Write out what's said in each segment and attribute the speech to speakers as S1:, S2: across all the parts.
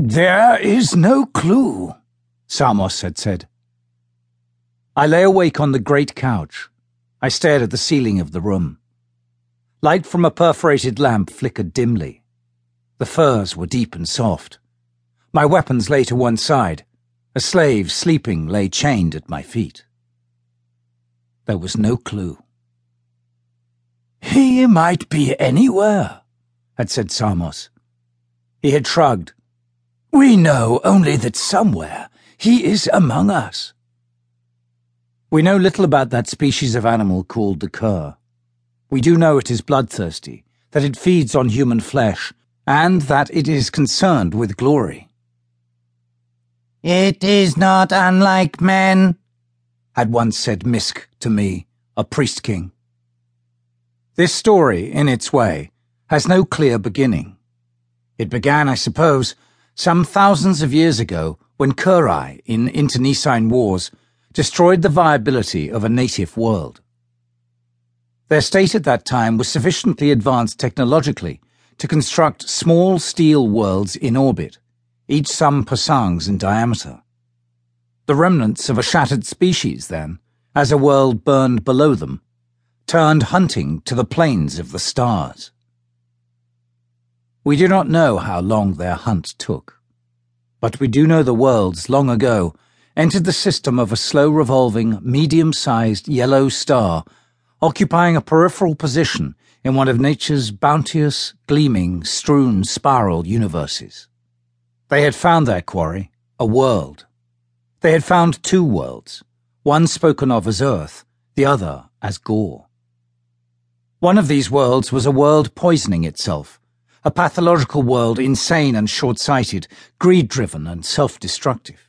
S1: There is no clue, Samos had said. I lay awake on the great couch. I stared at the ceiling of the room. Light from a perforated lamp flickered dimly. The furs were deep and soft. My weapons lay to one side. A slave sleeping lay chained at my feet. There was no clue.
S2: He might be anywhere, had said Samos.
S1: He had shrugged.
S2: We know only that somewhere he is among us.
S1: We know little about that species of animal called the Kur. We do know it is bloodthirsty, that it feeds on human flesh, and that it is concerned with glory.
S3: It is not unlike men, had once said Misk to me, a priest king.
S1: This story, in its way, has no clear beginning. It began, I suppose, some thousands of years ago when Kurii, in internecine wars, destroyed the viability of a native world. Their state at that time was sufficiently advanced technologically to construct small steel worlds in orbit, each some pasangs in diameter. The remnants of a shattered species, then, as a world burned below them, turned hunting to the plains of the stars. We do not know how long their hunt took, but we do know the worlds long ago entered the system of a slow revolving, medium sized yellow star occupying a peripheral position in one of nature's bounteous, gleaming, strewn spiral universes. They had found their quarry, a world. They had found two worlds, one spoken of as Earth, the other as Gor. One of these worlds was a world poisoning itself a pathological world insane and short-sighted, greed-driven and self-destructive.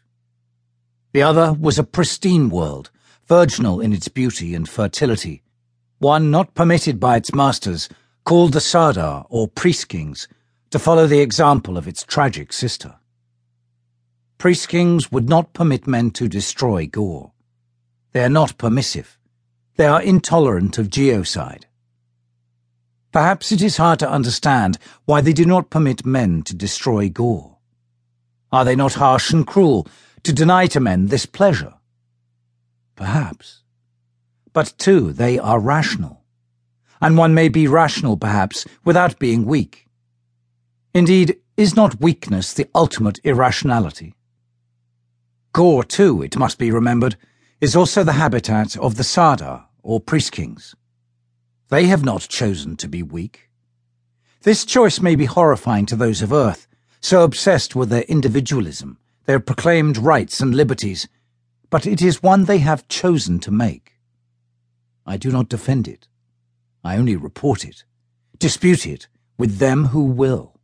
S1: The other was a pristine world, virginal in its beauty and fertility, one not permitted by its masters, called the Sardar or Priest Kings, to follow the example of its tragic sister. Priest Kings would not permit men to destroy Gor. They are not permissive. They are intolerant of geocide. Perhaps it is hard to understand why they do not permit men to destroy Gor. Are they not harsh and cruel to deny to men this pleasure? Perhaps. But too, they are rational. And one may be rational, perhaps, without being weak. Indeed, is not weakness the ultimate irrationality? Gor, too, it must be remembered, is also the habitat of the Sardar, or priest kings. They have not chosen to be weak. This choice may be horrifying to those of Earth, so obsessed with their individualism, their proclaimed rights and liberties, but it is one they have chosen to make. I do not defend it. I only report it, dispute it with them who will.